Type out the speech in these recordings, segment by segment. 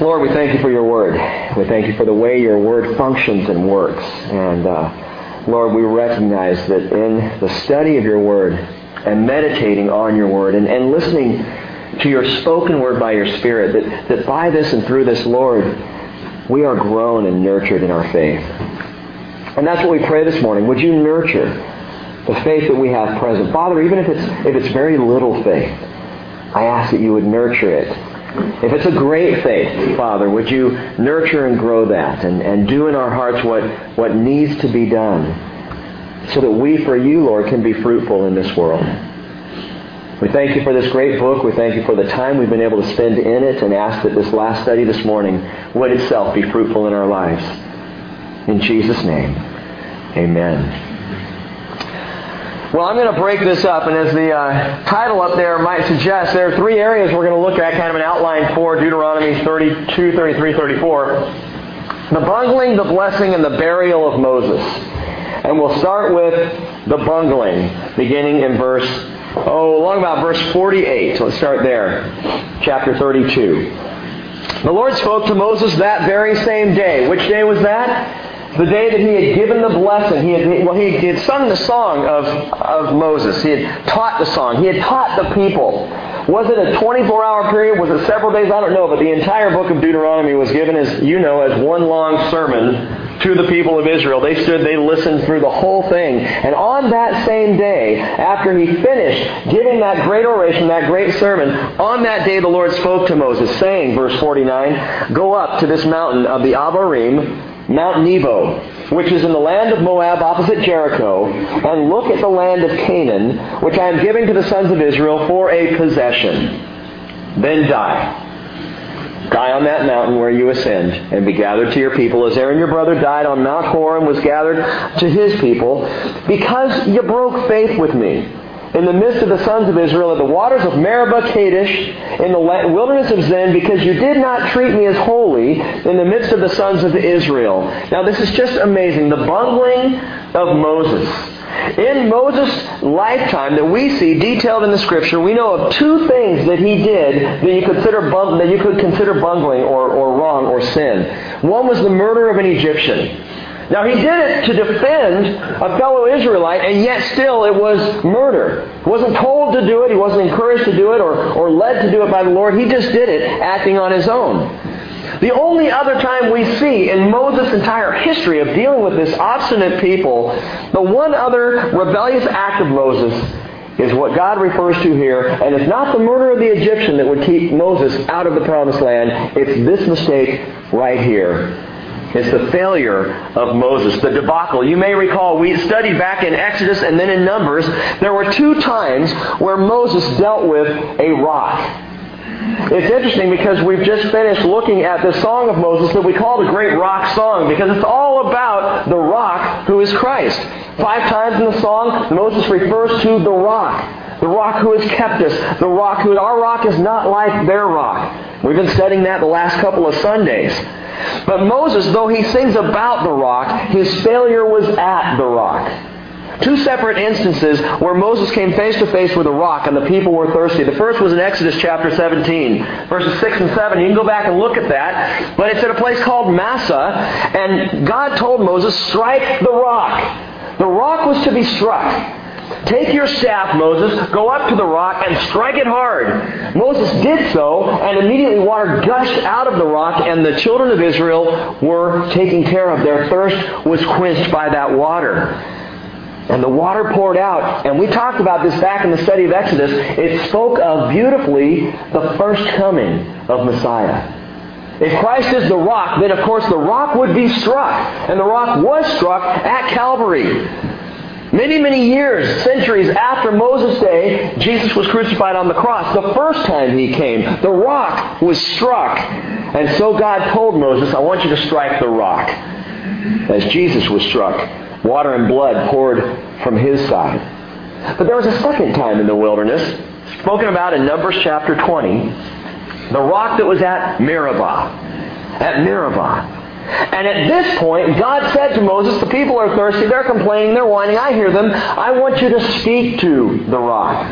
Lord, we thank you for your word. We thank you for the way your word functions and works. And uh, Lord, we recognize that in the study of your word and meditating on your word and, and listening to your spoken word by your Spirit, that, that by this and through this, Lord, we are grown and nurtured in our faith. And that's what we pray this morning. Would you nurture the faith that we have present? Father, even if it's, if it's very little faith, I ask that you would nurture it. If it's a great faith, Father, would you nurture and grow that and, and do in our hearts what, what needs to be done so that we, for you, Lord, can be fruitful in this world. We thank you for this great book. We thank you for the time we've been able to spend in it and ask that this last study this morning would itself be fruitful in our lives. In Jesus' name, amen. Well, I'm going to break this up, and as the uh, title up there might suggest, there are three areas we're going to look at, kind of an outline for Deuteronomy 32, 33, 34. The bungling, the blessing, and the burial of Moses. And we'll start with the bungling, beginning in verse, oh, along about verse 48. So let's start there. Chapter 32. The Lord spoke to Moses that very same day. Which day was that? The day that he had given the blessing, he had, well, he had sung the song of, of Moses. He had taught the song. He had taught the people. Was it a 24-hour period? Was it several days? I don't know. But the entire book of Deuteronomy was given, as you know, as one long sermon to the people of Israel. They stood, they listened through the whole thing. And on that same day, after he finished giving that great oration, that great sermon, on that day the Lord spoke to Moses, saying, verse 49, Go up to this mountain of the Abarim, Mount Nebo, which is in the land of Moab opposite Jericho, and look at the land of Canaan, which I am giving to the sons of Israel for a possession. Then die. Die on that mountain where you ascend, and be gathered to your people, as Aaron your brother died on Mount Hor and was gathered to his people, because you broke faith with me in the midst of the sons of Israel at the waters of Meribah Kadesh in the wilderness of Zin because you did not treat me as holy in the midst of the sons of Israel. Now this is just amazing. The bungling of Moses. In Moses' lifetime that we see detailed in the scripture, we know of two things that he did that you consider that you could consider bungling or, or wrong or sin. One was the murder of an Egyptian. Now he did it to defend a fellow Israelite, and yet still it was murder. He wasn't told to do it, he wasn't encouraged to do it, or, or led to do it by the Lord. He just did it, acting on his own. The only other time we see in Moses' entire history of dealing with this obstinate people, the one other rebellious act of Moses is what God refers to here, and it's not the murder of the Egyptian that would keep Moses out of the promised land. It's this mistake right here. It's the failure of Moses, the debacle. You may recall we studied back in Exodus and then in Numbers, there were two times where Moses dealt with a rock. It's interesting because we've just finished looking at the song of Moses that we call the Great Rock Song because it's all about the rock who is Christ. Five times in the song, Moses refers to the rock. The rock who has kept us. The rock who, our rock is not like their rock. We've been studying that the last couple of Sundays. But Moses, though he sings about the rock, his failure was at the rock. Two separate instances where Moses came face to face with a rock and the people were thirsty. The first was in Exodus chapter 17, verses 6 and 7. You can go back and look at that. But it's at a place called Massah, and God told Moses, strike the rock. The rock was to be struck. Take your staff, Moses, go up to the rock and strike it hard. Moses did so, and immediately water gushed out of the rock, and the children of Israel were taken care of. Their thirst was quenched by that water. And the water poured out. And we talked about this back in the study of Exodus. It spoke of beautifully the first coming of Messiah. If Christ is the rock, then of course the rock would be struck. And the rock was struck at Calvary. Many, many years, centuries after Moses' day, Jesus was crucified on the cross. The first time he came, the rock was struck. And so God told Moses, I want you to strike the rock. As Jesus was struck, water and blood poured from his side. But there was a second time in the wilderness, spoken about in Numbers chapter 20, the rock that was at Meribah. At Meribah. And at this point, God said to Moses, the people are thirsty, they're complaining, they're whining, I hear them. I want you to speak to the rock.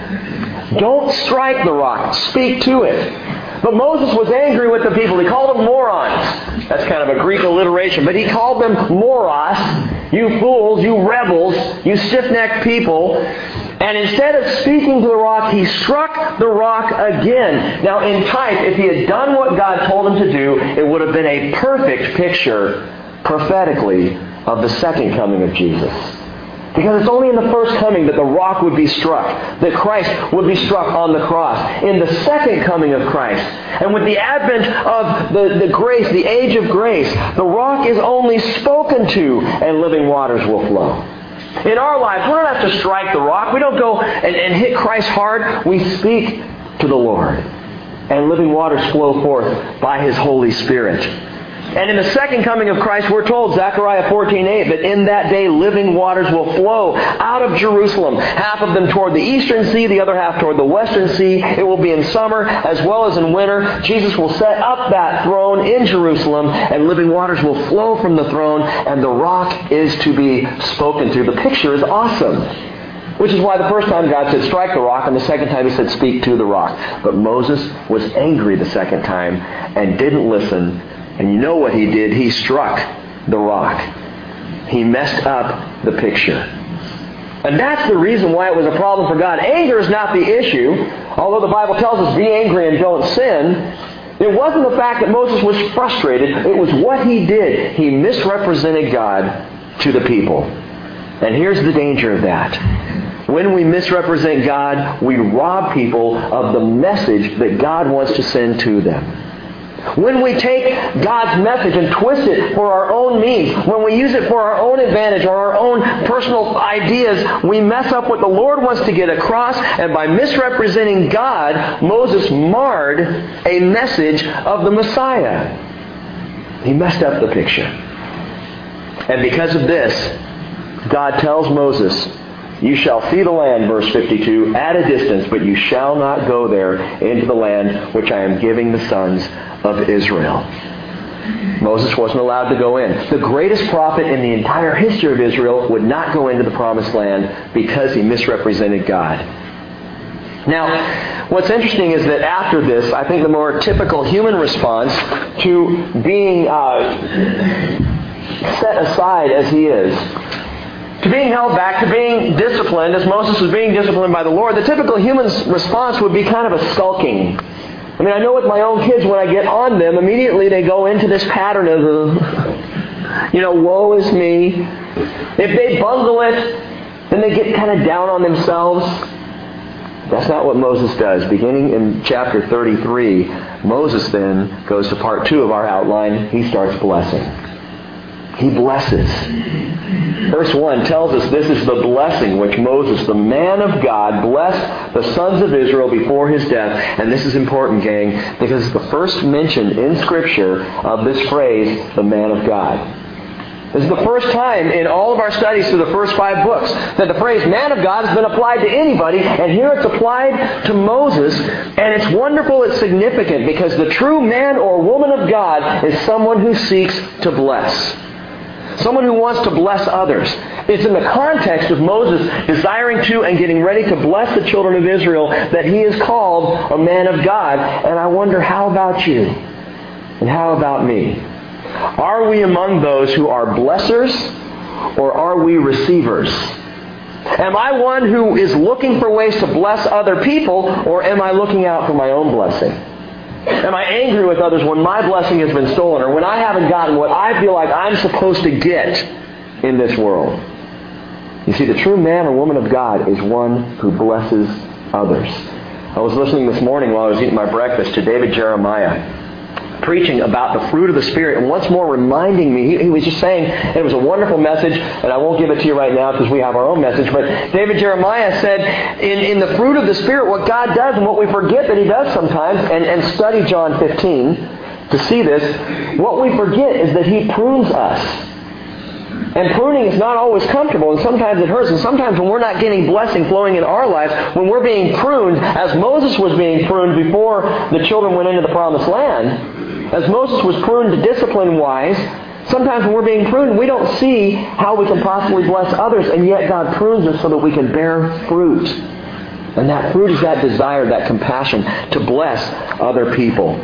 Don't strike the rock, speak to it. But Moses was angry with the people. He called them morons. That's kind of a Greek alliteration. But he called them moros, you fools, you rebels, you stiff-necked people. And instead of speaking to the rock, he struck the rock again. Now, in type, if he had done what God told him to do, it would have been a perfect picture, prophetically, of the second coming of Jesus. Because it's only in the first coming that the rock would be struck, that Christ would be struck on the cross. In the second coming of Christ, and with the advent of the, the grace, the age of grace, the rock is only spoken to and living waters will flow. In our lives, we don't have to strike the rock. We don't go and, and hit Christ hard. We speak to the Lord. And living waters flow forth by His Holy Spirit. And in the second coming of Christ, we're told, Zechariah 14:8, that in that day living waters will flow out of Jerusalem, half of them toward the eastern sea, the other half toward the western sea. It will be in summer as well as in winter. Jesus will set up that throne in Jerusalem, and living waters will flow from the throne, and the rock is to be spoken to. The picture is awesome. Which is why the first time God said, strike the rock, and the second time he said, speak to the rock. But Moses was angry the second time and didn't listen and you know what he did? He struck the rock. He messed up the picture. And that's the reason why it was a problem for God. Anger is not the issue. Although the Bible tells us, be angry and don't sin. It wasn't the fact that Moses was frustrated. It was what he did. He misrepresented God to the people. And here's the danger of that. When we misrepresent God, we rob people of the message that God wants to send to them. When we take God's message and twist it for our own means, when we use it for our own advantage or our own personal ideas, we mess up what the Lord wants to get across, and by misrepresenting God, Moses marred a message of the Messiah. He messed up the picture. And because of this, God tells Moses, you shall see the land, verse 52, at a distance, but you shall not go there into the land which I am giving the sons of Israel. Moses wasn't allowed to go in. The greatest prophet in the entire history of Israel would not go into the promised land because he misrepresented God. Now, what's interesting is that after this, I think the more typical human response to being uh, set aside as he is, to being held back, to being disciplined, as Moses was being disciplined by the Lord, the typical human response would be kind of a skulking I mean, I know with my own kids, when I get on them, immediately they go into this pattern of, you know, woe is me. If they bungle it, then they get kind of down on themselves. That's not what Moses does. Beginning in chapter 33, Moses then goes to part two of our outline. He starts blessing. He blesses. Verse 1 tells us this is the blessing which Moses, the man of God, blessed the sons of Israel before his death. And this is important, gang, because it's the first mention in Scripture of this phrase, the man of God. This is the first time in all of our studies through the first five books that the phrase man of God has been applied to anybody, and here it's applied to Moses. And it's wonderful, it's significant, because the true man or woman of God is someone who seeks to bless. Someone who wants to bless others. It's in the context of Moses desiring to and getting ready to bless the children of Israel that he is called a man of God. And I wonder, how about you? And how about me? Are we among those who are blessers or are we receivers? Am I one who is looking for ways to bless other people or am I looking out for my own blessing? Am I angry with others when my blessing has been stolen or when I haven't gotten what I feel like I'm supposed to get in this world? You see, the true man or woman of God is one who blesses others. I was listening this morning while I was eating my breakfast to David Jeremiah preaching about the fruit of the Spirit and once more reminding me, he, he, was just saying, it was a wonderful message, and I won't give it to you right now because we have our own message, but David Jeremiah said, in, in the fruit of the Spirit, what God does and what we forget that he does sometimes, and, and study John 15 to see this, what we forget is that he prunes us. And pruning is not always comfortable, and sometimes it hurts. And sometimes when we're not getting blessing flowing in our lives, when we're being pruned, as Moses was being pruned before the children went into the promised land, as Moses was pruned discipline wise, sometimes when we're being pruned, we don't see how we can possibly bless others, and yet God prunes us so that we can bear fruit. And that fruit is that desire, that compassion to bless other people.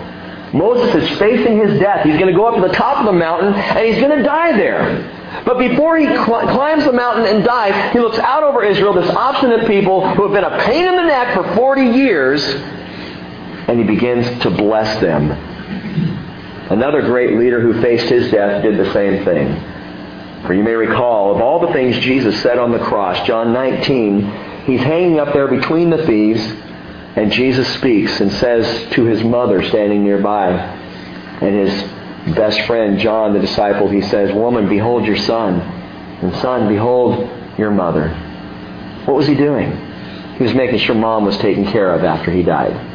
Moses is facing his death. He's going to go up to the top of the mountain and he's going to die there. But before he cl- climbs the mountain and dies, he looks out over Israel, this obstinate people who have been a pain in the neck for 40 years, and he begins to bless them. Another great leader who faced his death did the same thing. For you may recall, of all the things Jesus said on the cross, John 19, he's hanging up there between the thieves, and Jesus speaks and says to his mother standing nearby, and his best friend, John, the disciple, he says, Woman, behold your son, and son, behold your mother. What was he doing? He was making sure mom was taken care of after he died.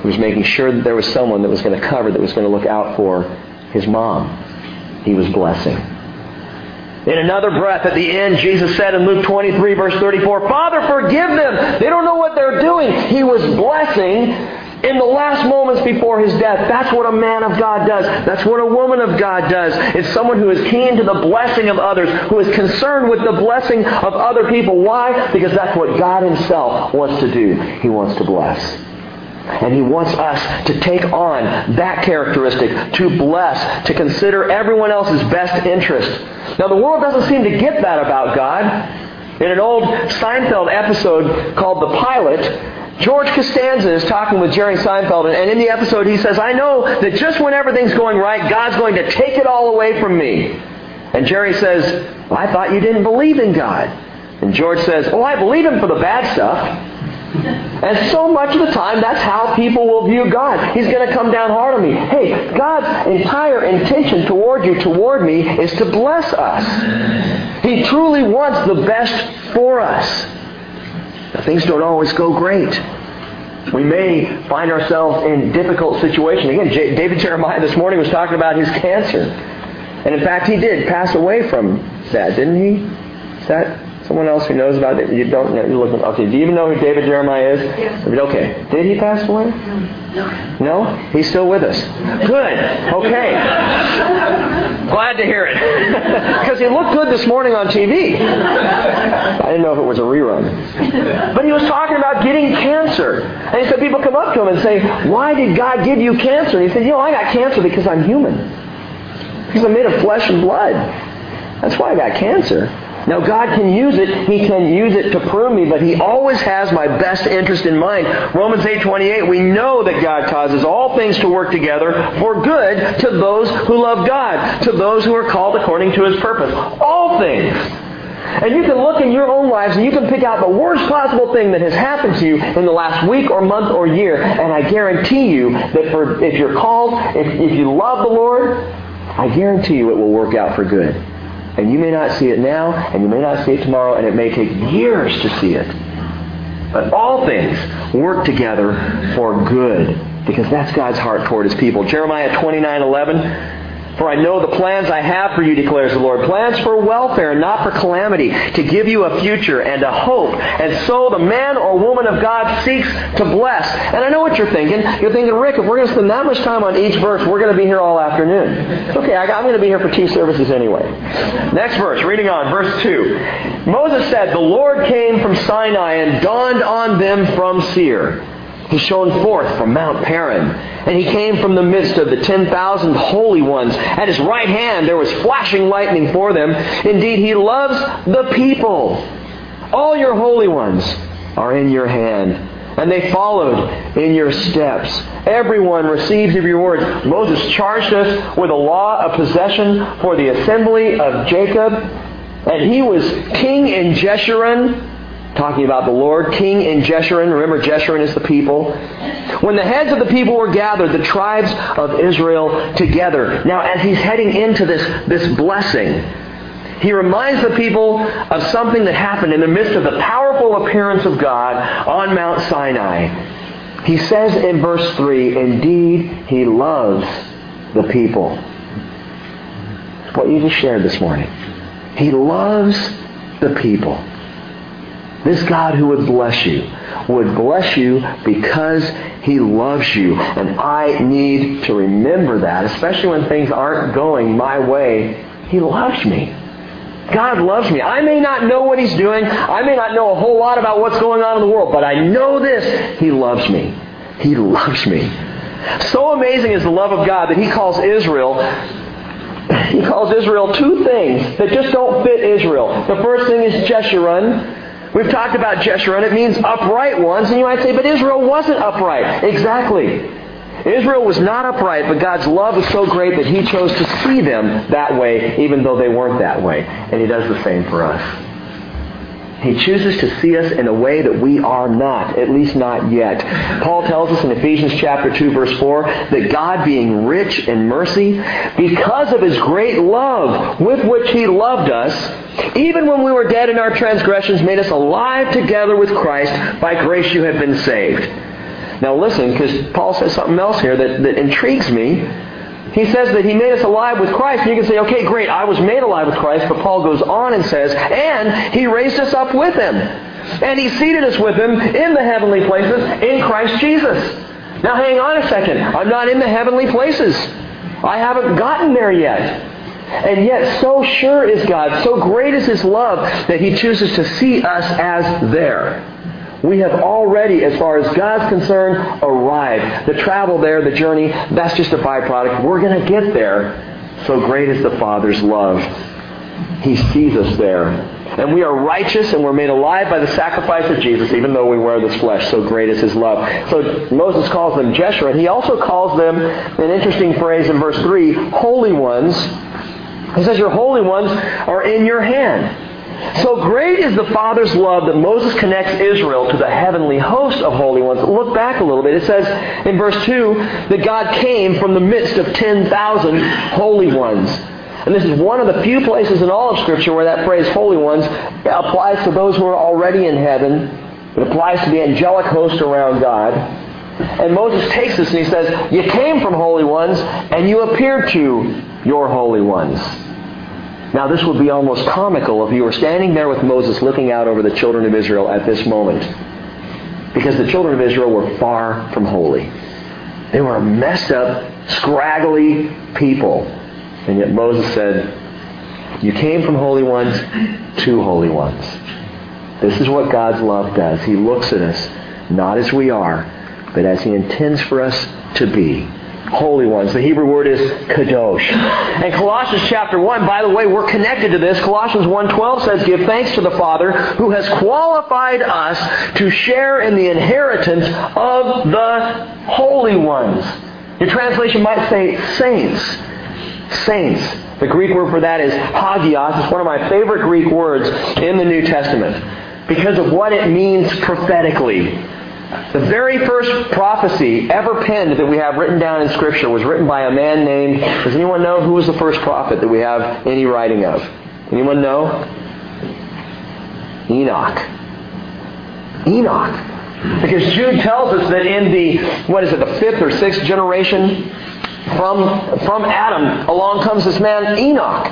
He was making sure that there was someone that was going to cover, that was going to look out for his mom. He was blessing. In another breath at the end, Jesus said in Luke 23, verse 34, Father, forgive them. They don't know what they're doing. He was blessing in the last moments before his death. That's what a man of God does. That's what a woman of God does. It's someone who is keen to the blessing of others, who is concerned with the blessing of other people. Why? Because that's what God himself wants to do. He wants to bless. And he wants us to take on that characteristic, to bless, to consider everyone else's best interest. Now, the world doesn't seem to get that about God. In an old Seinfeld episode called The Pilot, George Costanza is talking with Jerry Seinfeld, and in the episode he says, I know that just when everything's going right, God's going to take it all away from me. And Jerry says, well, I thought you didn't believe in God. And George says, Oh, I believe him for the bad stuff. And so much of the time, that's how people will view God. He's going to come down hard on me. Hey, God's entire intention toward you, toward me, is to bless us. He truly wants the best for us. Now, things don't always go great. We may find ourselves in difficult situations. Again, J- David Jeremiah this morning was talking about his cancer. And in fact, he did pass away from that, didn't he? Is that Someone else who knows about it? You don't know. You're looking. Okay. Do you even know who David Jeremiah is? Yes. Okay. Did he pass away? No. No? He's still with us. Good. Okay. Glad to hear it. Because he looked good this morning on TV. I didn't know if it was a rerun. But he was talking about getting cancer. And he said people come up to him and say, Why did God give you cancer? And he said, You know, I got cancer because I'm human. Because I'm made of flesh and blood. That's why I got cancer. Now, God can use it. He can use it to prune me, but He always has my best interest in mind. Romans 8.28, we know that God causes all things to work together for good to those who love God, to those who are called according to His purpose. All things. And you can look in your own lives and you can pick out the worst possible thing that has happened to you in the last week or month or year. And I guarantee you that for, if you're called, if, if you love the Lord, I guarantee you it will work out for good. And you may not see it now, and you may not see it tomorrow, and it may take years to see it. But all things work together for good, because that's God's heart toward His people. Jeremiah 29, 11. For I know the plans I have for you, declares the Lord. Plans for welfare, not for calamity, to give you a future and a hope. And so the man or woman of God seeks to bless. And I know what you're thinking. You're thinking, Rick, if we're going to spend that much time on each verse, we're going to be here all afternoon. Okay, I'm going to be here for two services anyway. Next verse, reading on, verse 2. Moses said, The Lord came from Sinai and dawned on them from Seir. He shone forth from Mount Paran, and he came from the midst of the ten thousand holy ones. At his right hand there was flashing lightning for them. Indeed, he loves the people. All your holy ones are in your hand, and they followed in your steps. Everyone receives your words. Moses charged us with a law of possession for the assembly of Jacob, and he was king in Jeshurun talking about the Lord, king in Jeshurun. Remember, Jeshurun is the people. When the heads of the people were gathered, the tribes of Israel together. Now, as he's heading into this, this blessing, he reminds the people of something that happened in the midst of the powerful appearance of God on Mount Sinai. He says in verse 3, Indeed, he loves the people. What you just shared this morning. He loves the people. This God who would bless you would bless you because He loves you. And I need to remember that, especially when things aren't going my way. He loves me. God loves me. I may not know what He's doing. I may not know a whole lot about what's going on in the world, but I know this. He loves me. He loves me. So amazing is the love of God that He calls Israel he calls Israel two things that just don't fit Israel. The first thing is Jeshurun. We've talked about Jeshurun. It means upright ones. And you might say, but Israel wasn't upright. Exactly. Israel was not upright, but God's love was so great that He chose to see them that way, even though they weren't that way. And He does the same for us. He chooses to see us in a way that we are not, at least not yet. Paul tells us in Ephesians chapter 2 verse 4 that God being rich in mercy, because of his great love with which he loved us, even when we were dead in our transgressions, made us alive together with Christ. By grace you have been saved. Now listen, because Paul says something else here that, that intrigues me. He says that he made us alive with Christ. And you can say, okay, great, I was made alive with Christ. But Paul goes on and says, and he raised us up with him. And he seated us with him in the heavenly places in Christ Jesus. Now hang on a second. I'm not in the heavenly places. I haven't gotten there yet. And yet, so sure is God, so great is His love that He chooses to see us as there. We have already, as far as God's concerned, arrived. The travel there, the journey, that's just a byproduct. We're going to get there. So great is the Father's love. He sees us there. And we are righteous and we're made alive by the sacrifice of Jesus, even though we wear this flesh. So great is his love. So Moses calls them Jeshurun. He also calls them, an interesting phrase in verse 3, holy ones. He says, Your holy ones are in your hand. So great is the Father's love that Moses connects Israel to the heavenly host of holy ones. Look back a little bit. It says in verse 2 that God came from the midst of 10,000 holy ones. And this is one of the few places in all of Scripture where that phrase holy ones applies to those who are already in heaven. It applies to the angelic host around God. And Moses takes this and he says, You came from holy ones and you appeared to your holy ones. Now, this would be almost comical if you were standing there with Moses looking out over the children of Israel at this moment. Because the children of Israel were far from holy. They were messed up, scraggly people. And yet Moses said, You came from holy ones to holy ones. This is what God's love does. He looks at us not as we are, but as He intends for us to be holy ones. The Hebrew word is kadosh. And Colossians chapter 1, by the way, we're connected to this. Colossians 1.12 says, Give thanks to the Father who has qualified us to share in the inheritance of the holy ones. Your translation might say saints. Saints. The Greek word for that is hagios. It's one of my favorite Greek words in the New Testament because of what it means prophetically. The very first prophecy ever penned that we have written down in Scripture was written by a man named, does anyone know who was the first prophet that we have any writing of? Anyone know? Enoch. Enoch. Because Jude tells us that in the, what is it, the fifth or sixth generation from, from Adam, along comes this man Enoch.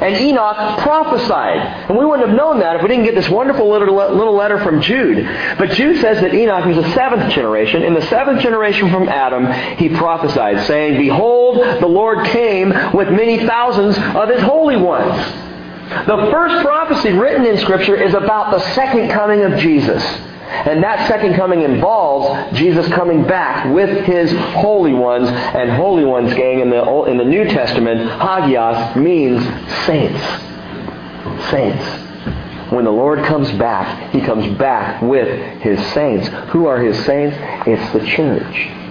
And Enoch prophesied. And we wouldn't have known that if we didn't get this wonderful little, letter from Jude. But Jude says that Enoch was the seventh generation. In the seventh generation from Adam, he prophesied, saying, Behold, the Lord came with many thousands of his holy ones. The first prophecy written in Scripture is about the second coming of Jesus. And that second coming involves Jesus coming back with his holy ones. And holy ones, gang, in the, in the New Testament, hagios means saints. Saints. When the Lord comes back, he comes back with his saints. Who are his saints? It's the church.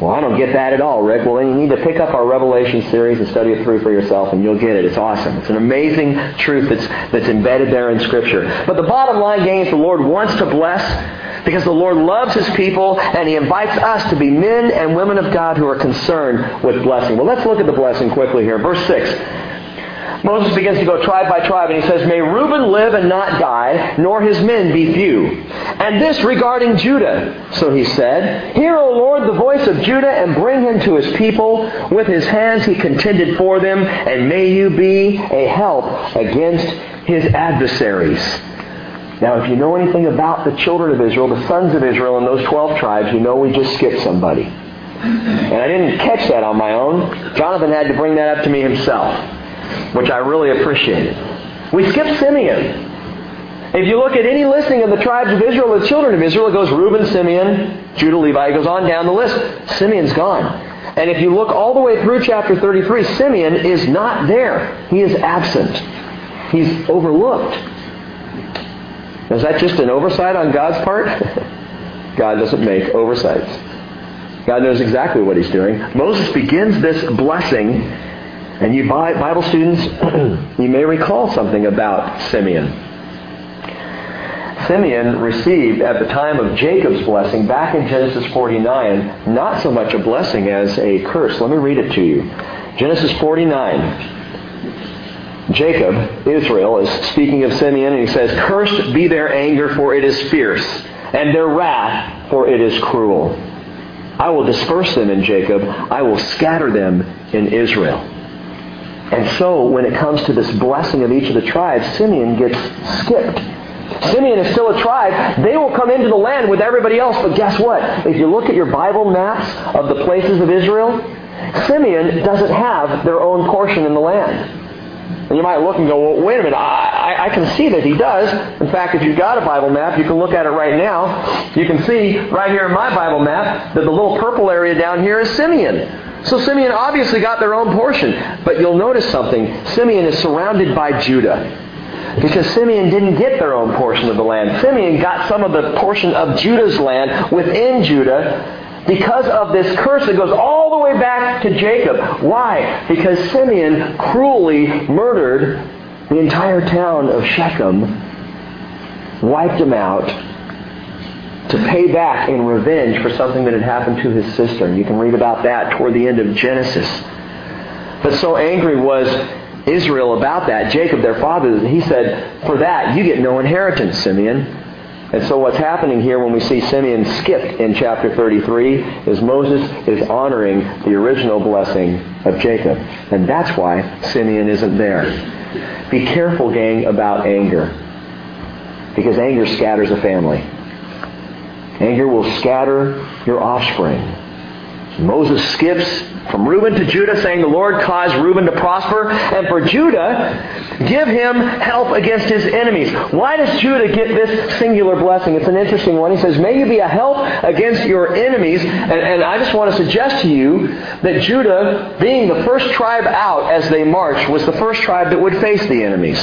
Well, I don't get that at all, Rick. Well, then you need to pick up our Revelation series and study it through for yourself, and you'll get it. It's awesome. It's an amazing truth that's, that's embedded there in Scripture. But the bottom line, gang, is the Lord wants to bless because the Lord loves His people, and He invites us to be men and women of God who are concerned with blessing. Well, let's look at the blessing quickly here. Verse 6. Moses begins to go tribe by tribe, and he says, May Reuben live and not die, nor his men be few. And this regarding Judah. So he said, Hear, O Lord, the voice of Judah, and bring him to his people. With his hands he contended for them, and may you be a help against his adversaries. Now, if you know anything about the children of Israel, the sons of Israel in those 12 tribes, you know we just skipped somebody. And I didn't catch that on my own. Jonathan had to bring that up to me himself. Which I really appreciated. We skipped Simeon. If you look at any listing of the tribes of Israel, the children of Israel, it goes Reuben, Simeon, Judah, Levi. It goes on down the list. Simeon's gone. And if you look all the way through chapter 33, Simeon is not there. He is absent. He's overlooked. Is that just an oversight on God's part? God doesn't make oversights. God knows exactly what he's doing. Moses begins this blessing, and you Bible students, you may recall something about Simeon. Simeon received at the time of Jacob's blessing back in Genesis 49 not so much a blessing as a curse. Let me read it to you. Genesis 49. Jacob, Israel, is speaking of Simeon, and he says, Cursed be their anger, for it is fierce, and their wrath, for it is cruel. I will disperse them in Jacob, I will scatter them in Israel. And so, when it comes to this blessing of each of the tribes, Simeon gets skipped. Simeon is still a tribe. They will come into the land with everybody else, but guess what? If you look at your Bible maps of the places of Israel, Simeon doesn't have their own portion in the land. And you might look and go, well, wait a minute, I, I, can see that he does. In fact, if you've got a Bible map, you can look at it right now. You can see right here in my Bible map that the little purple area down here is Simeon. So Simeon obviously got their own portion. But you'll notice something. Simeon is surrounded by Judah. Because Simeon didn't get their own portion of the land. Simeon got some of the portion of Judah's land within Judah because of this curse that goes all the way back to Jacob. Why? Because Simeon cruelly murdered the entire town of Shechem, wiped them out to pay back in revenge for something that had happened to his sister. You can read about that toward the end of Genesis. But so angry was Israel about that, Jacob, their father, that he said, For that, you get no inheritance, Simeon. And so what's happening here when we see Simeon skipped in chapter 33 is Moses is honoring the original blessing of Jacob. And that's why Simeon isn't there. Be careful, gang, about anger. Because anger scatters a family. Anger will scatter your offspring. Moses skips from Reuben to Judah, saying, The Lord caused Reuben to prosper, and for Judah, give him help against his enemies. Why does Judah get this singular blessing? It's an interesting one. He says, May you be a help against your enemies. And, and I just want to suggest to you that Judah, being the first tribe out as they marched, was the first tribe that would face the enemies.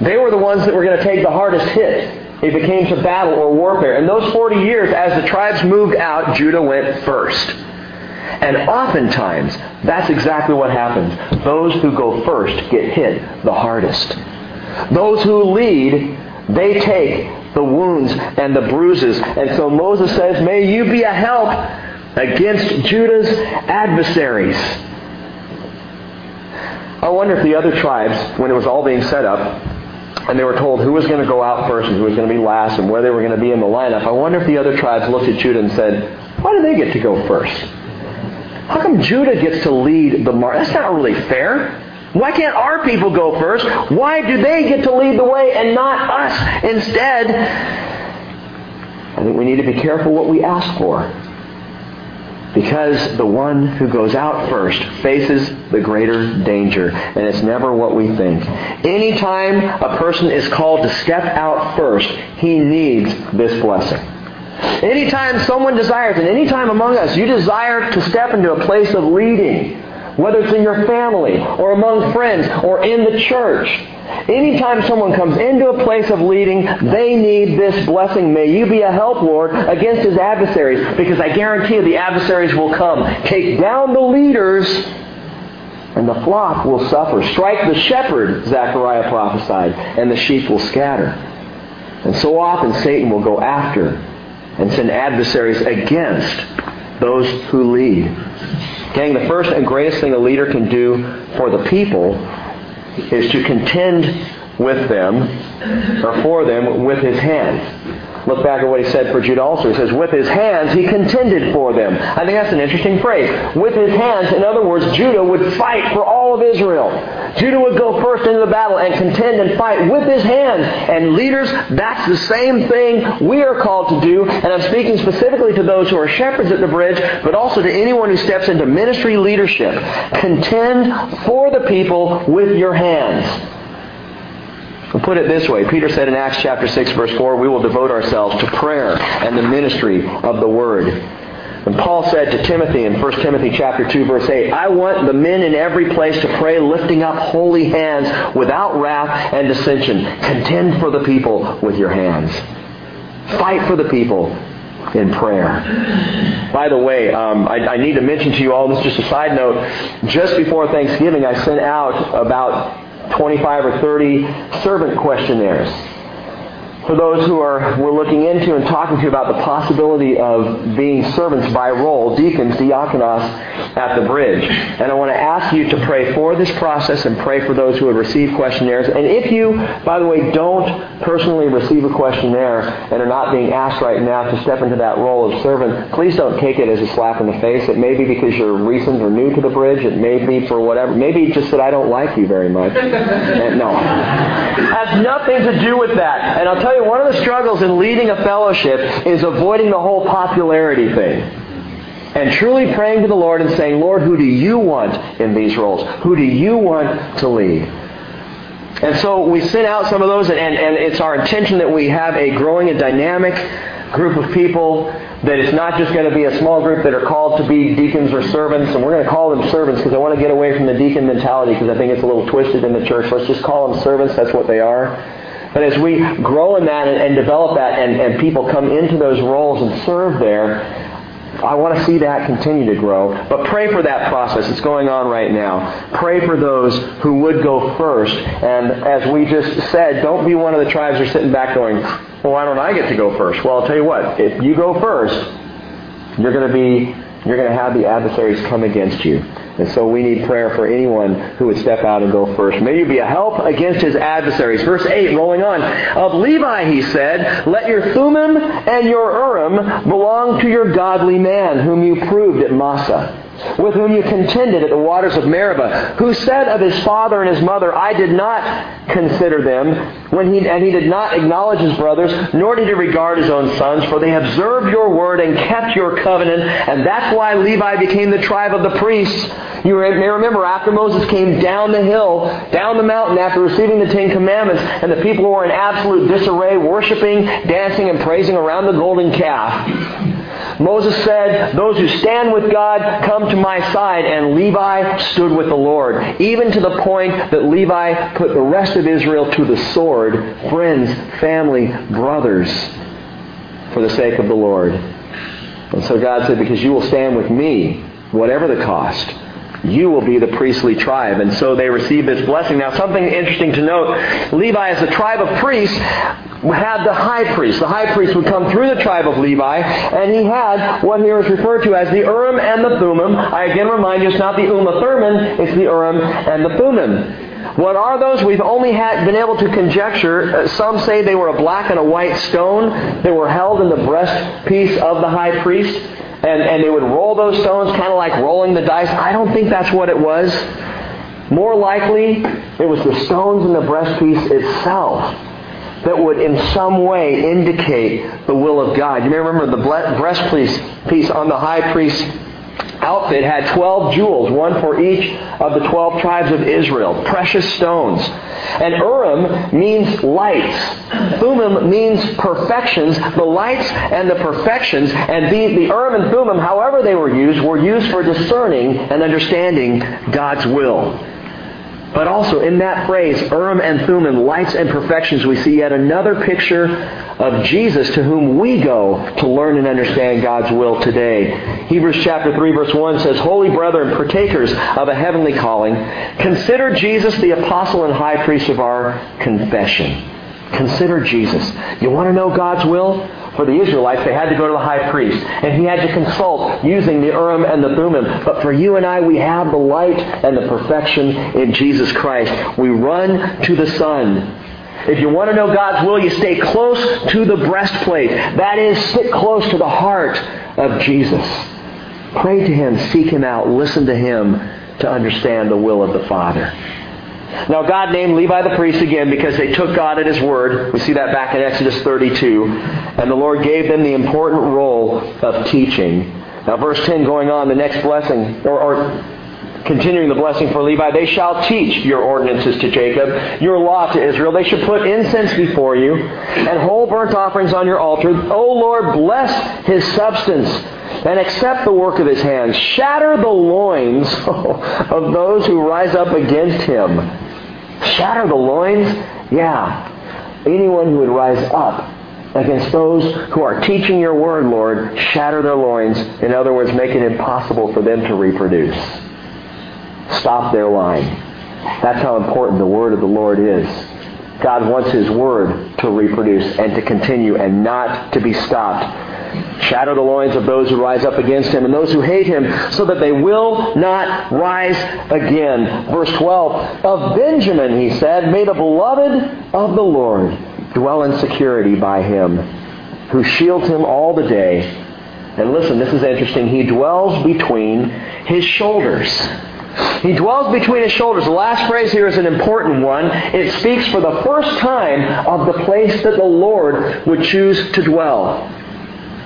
They were the ones that were going to take the hardest hit it came to battle or warfare. And those 40 years, as the tribes moved out, Judah went first. And oftentimes, that's exactly what happens. Those who go first get hit the hardest. Those who lead, they take the wounds and the bruises. And so Moses says, May you be a help against Judah's adversaries. I wonder if the other tribes, when it was all being set up, and they were told who was going to go out first and who was going to be last and where they were going to be in the lineup, I wonder if the other tribes looked at Judah and said, Why do they get to go first? How come Judah gets to lead the march? That's not really fair. Why can't our people go first? Why do they get to lead the way and not us instead? I think we need to be careful what we ask for. Because the one who goes out first faces the greater danger, and it's never what we think. Anytime a person is called to step out first, he needs this blessing. Anytime someone desires, and anytime among us you desire to step into a place of leading, whether it's in your family or among friends or in the church, anytime someone comes into a place of leading, they need this blessing. May you be a help, Lord, against his adversaries, because I guarantee you the adversaries will come. Take down the leaders and the flock will suffer. Strike the shepherd, Zechariah prophesied, and the sheep will scatter. And so often Satan will go after and send adversaries against those who lead. Gang, the first and greatest thing a leader can do for the people is to contend with them or for them with his hand. Look back at what he said for Judah also. He says, with his hands he contended for them. I think that's an interesting phrase. With his hands, in other words, Judah would fight for all of Israel. Judah would go first into the battle and contend and fight with his hands. And leaders, that's the same thing we are called to do. And I'm speaking specifically to those who are shepherds at the bridge, but also to anyone who steps into ministry leadership. Contend for the people with your hands. Put it this way. Peter said in Acts chapter 6 verse 4, we will devote ourselves to prayer and the ministry of the word. And Paul said to Timothy in 1 Timothy chapter 2 verse 8, I want the men in every place to pray lifting up holy hands without wrath and dissension. Contend for the people with your hands. Fight for the people in prayer. By the way, um, I, I, need to mention to you all, this is just a side note, just before Thanksgiving I sent out about 25 or 30 servant questionnaires for those who are we're looking into and talking to about the possibility of being servants by role, deacons, diakonos, at the bridge. And I want to ask you to pray for this process and pray for those who have received questionnaires. And if you, by the way, don't personally receive a questionnaire and are not being asked right now to step into that role of servant, please don't take it as a slap in the face. It may be because you're recent or new to the bridge. It may be for whatever. Maybe just that I don't like you very much. no. It has nothing to do with that. And I'll tell you one of the struggles in leading a fellowship is avoiding the whole popularity thing. And truly praying to the Lord and saying, Lord, who do you want in these roles? Who do you want to lead? And so we sent out some of those, and, and it's our intention that we have a growing and dynamic group of people that it's not just going to be a small group that are called to be deacons or servants, and we're going to call them servants because I want to get away from the deacon mentality because I think it's a little twisted in the church. Let's just call them servants. That's what they are. But as we grow in that and, and develop that and, and people come into those roles and serve there, I want to see that continue to grow. But pray for that process. It's going on right now. Pray for those who would go first. And as we just said, don't be one of the tribes who are sitting back going, well, why don't I get to go first? Well, I'll tell you what. If you go first, you're going to be, you're going to have the adversaries come against you. And so we need prayer for anyone who would step out and go first. May you be a help against his adversaries. Verse 8, rolling on. Of Levi, he said, Let your Thummim and your Urim belong to your godly man, whom you proved at Massah with whom you contended at the waters of Meribah, who said of his father and his mother, I did not consider them, when he, and he did not acknowledge his brothers, nor did he regard his own sons, for they observed your word and kept your covenant, and that's why Levi became the tribe of the priests. You may remember after Moses came down the hill, down the mountain after receiving the Ten Commandments, and the people were in absolute disarray, worshiping, dancing, and praising around the golden calf. Moses said, Those who stand with God come to my side, and Levi stood with the Lord, even to the point that Levi put the rest of Israel to the sword, friends, family, brothers, for the sake of the Lord. And so God said, Because you will stand with me, whatever the cost, you will be the priestly tribe. And so they receive this blessing. Now, something interesting to note Levi, as a tribe of priests, had the high priest. The high priest would come through the tribe of Levi, and he had what here is referred to as the Urim and the Thummim. I again remind you, it's not the Uma Thurman, it's the Urim and the Thummim. What are those? We've only had, been able to conjecture. Uh, some say they were a black and a white stone that were held in the breastpiece of the high priest and, and they would roll those stones kind of like rolling the dice. I don't think that's what it was. More likely, it was the stones in the breastpiece itself that would in some way indicate the will of God. You may remember the breastpiece piece on the high priest's outfit had 12 jewels, one for each of the 12 tribes of Israel, precious stones. And Urim means lights. Thummim means perfections. The lights and the perfections, and the, the Urim and Thummim, however they were used, were used for discerning and understanding God's will. But also in that phrase, Urim and Thummim, lights and perfections, we see yet another picture of Jesus to whom we go to learn and understand God's will today. Hebrews chapter 3 verse 1 says, Holy brethren, partakers of a heavenly calling, consider Jesus the apostle and high priest of our confession. Consider Jesus. You want to know God's will? For the Israelites, they had to go to the high priest, and he had to consult using the Urim and the Thummim. But for you and I, we have the light and the perfection in Jesus Christ. We run to the Son If you want to know God's will, you stay close to the breastplate. That is, sit close to the heart of Jesus. Pray to Him, seek Him out, listen to Him to understand the will of the Father. Now, God named Levi the priest again because they took God at His word. We see that back in Exodus 32. And the Lord gave them the important role of teaching. Now, verse 10 going on, the next blessing, or, or continuing the blessing for Levi, they shall teach your ordinances to Jacob, your law to Israel. They should put incense before you and whole burnt offerings on your altar. O Lord, bless his substance and accept the work of his hands. Shatter the loins of those who rise up against him. Shatter the loins? Yeah. Anyone who would rise up against those who are teaching your word, Lord, shatter their loins. In other words, make it impossible for them to reproduce. Stop their line. That's how important the word of the Lord is. God wants His Word to reproduce and to continue and not to be stopped. Shatter the loins of those who rise up against Him and those who hate Him so that they will not rise again. Verse 12, Of Benjamin, he said, May the beloved of the Lord dwell in security by Him, who shields him all the day. And listen, this is interesting. He dwells between His shoulders. He dwells between his shoulders. The last phrase here is an important one. It speaks for the first time of the place that the Lord would choose to dwell.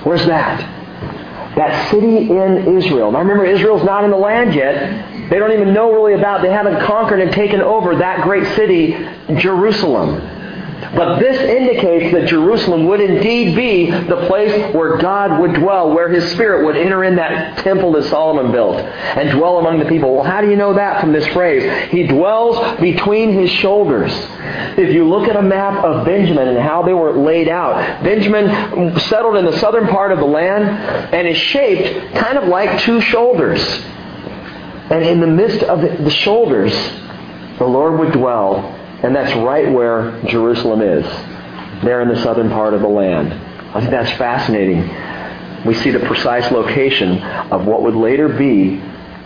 Where's that? That city in Israel. Now remember, Israel's not in the land yet. They don't even know really about, they haven't conquered and taken over that great city, Jerusalem. But this indicates that Jerusalem would indeed be the place where God would dwell, where His Spirit would enter in that temple that Solomon built and dwell among the people. Well, how do you know that from this phrase? He dwells between His shoulders. If you look at a map of Benjamin and how they were laid out, Benjamin settled in the southern part of the land and is shaped kind of like two shoulders. And in the midst of the shoulders, the Lord would dwell and that's right where Jerusalem is, there in the southern part of the land. I think that's fascinating. We see the precise location of what would later be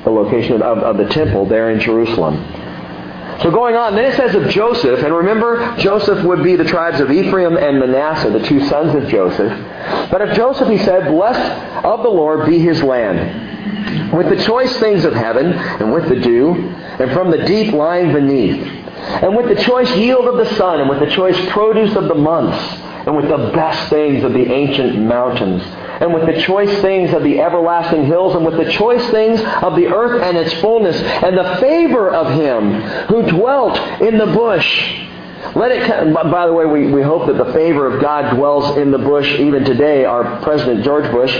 the location of, of the temple there in Jerusalem. So going on, then it says of Joseph, and remember, Joseph would be the tribes of Ephraim and Manasseh, the two sons of Joseph. But of Joseph he said, Blessed of the Lord be his land, with the choice things of heaven, and with the dew, and from the deep lying beneath and with the choice yield of the sun, and with the choice produce of the months, and with the best things of the ancient mountains, and with the choice things of the everlasting hills, and with the choice things of the earth and its fullness, and the favor of him who dwelt in the bush let it by the way, we, we hope that the favor of God dwells in the bush even today, our President George Bush.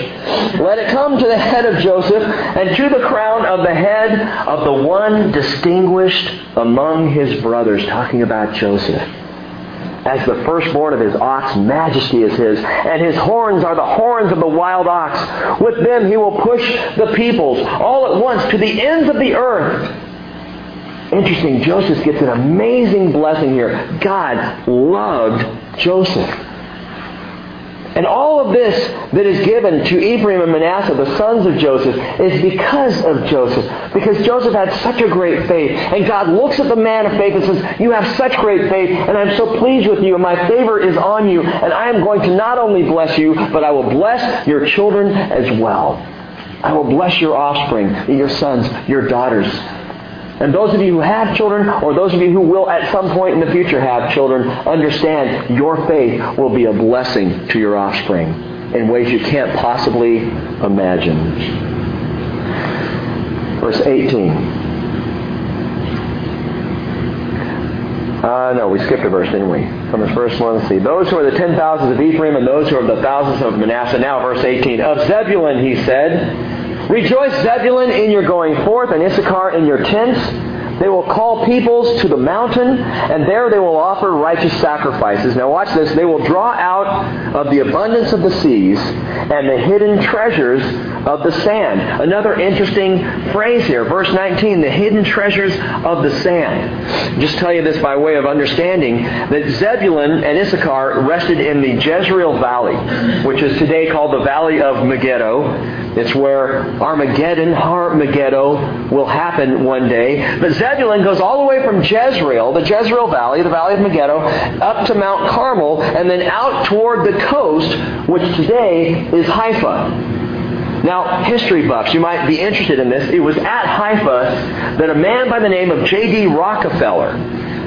Let it come to the head of Joseph and to the crown of the head of the one distinguished among his brothers, talking about Joseph. As the firstborn of his ox, majesty is his, and his horns are the horns of the wild ox. With them he will push the peoples all at once to the ends of the earth. Interesting, Joseph gets an amazing blessing here. God loved Joseph. And all of this that is given to Ephraim and Manasseh, the sons of Joseph, is because of Joseph. Because Joseph had such a great faith. And God looks at the man of faith and says, You have such great faith, and I'm so pleased with you, and my favor is on you, and I am going to not only bless you, but I will bless your children as well. I will bless your offspring, your sons, your daughters. And those of you who have children, or those of you who will at some point in the future have children, understand your faith will be a blessing to your offspring in ways you can't possibly imagine. Verse 18. Uh, no, we skipped a verse, didn't we? From the first one, let's see. Those who are the ten thousands of Ephraim and those who are the thousands of Manasseh. Now, verse 18. Of Zebulun, he said, Rejoice, Zebulun, in your going forth, and Issachar in your tents. They will call peoples to the mountain, and there they will offer righteous sacrifices. Now watch this. They will draw out of the abundance of the seas and the hidden treasures of the sand. Another interesting phrase here. Verse 19, the hidden treasures of the sand. Just tell you this by way of understanding that Zebulun and Issachar rested in the Jezreel Valley, which is today called the Valley of Megiddo It's where Armageddon, Armageddon will happen one day. But Zebulun goes all the way from Jezreel, the Jezreel Valley, the Valley of Megiddo, up to Mount Carmel, and then out toward the coast, which today is Haifa. Now, history buffs, you might be interested in this. It was at Haifa that a man by the name of J.D. Rockefeller,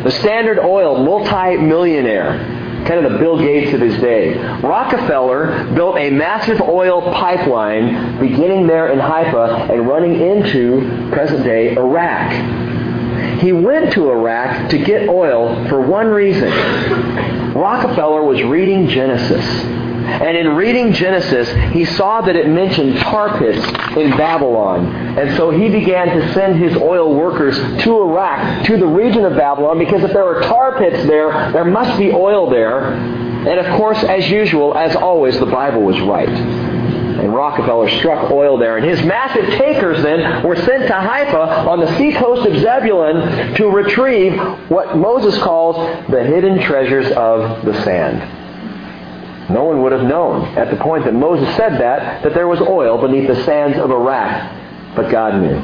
the Standard Oil multi-millionaire, kind of the Bill Gates of his day. Rockefeller built a massive oil pipeline beginning there in Haifa and running into present day Iraq. He went to Iraq to get oil for one reason. Rockefeller was reading Genesis. And in reading Genesis, he saw that it mentioned tar pits in Babylon. And so he began to send his oil workers to Iraq, to the region of Babylon, because if there were tar pits there, there must be oil there. And of course, as usual, as always, the Bible was right. And Rockefeller struck oil there. And his massive takers then were sent to Haifa on the seacoast of Zebulun to retrieve what Moses calls the hidden treasures of the sand. No one would have known at the point that Moses said that, that there was oil beneath the sands of Iraq. But God knew.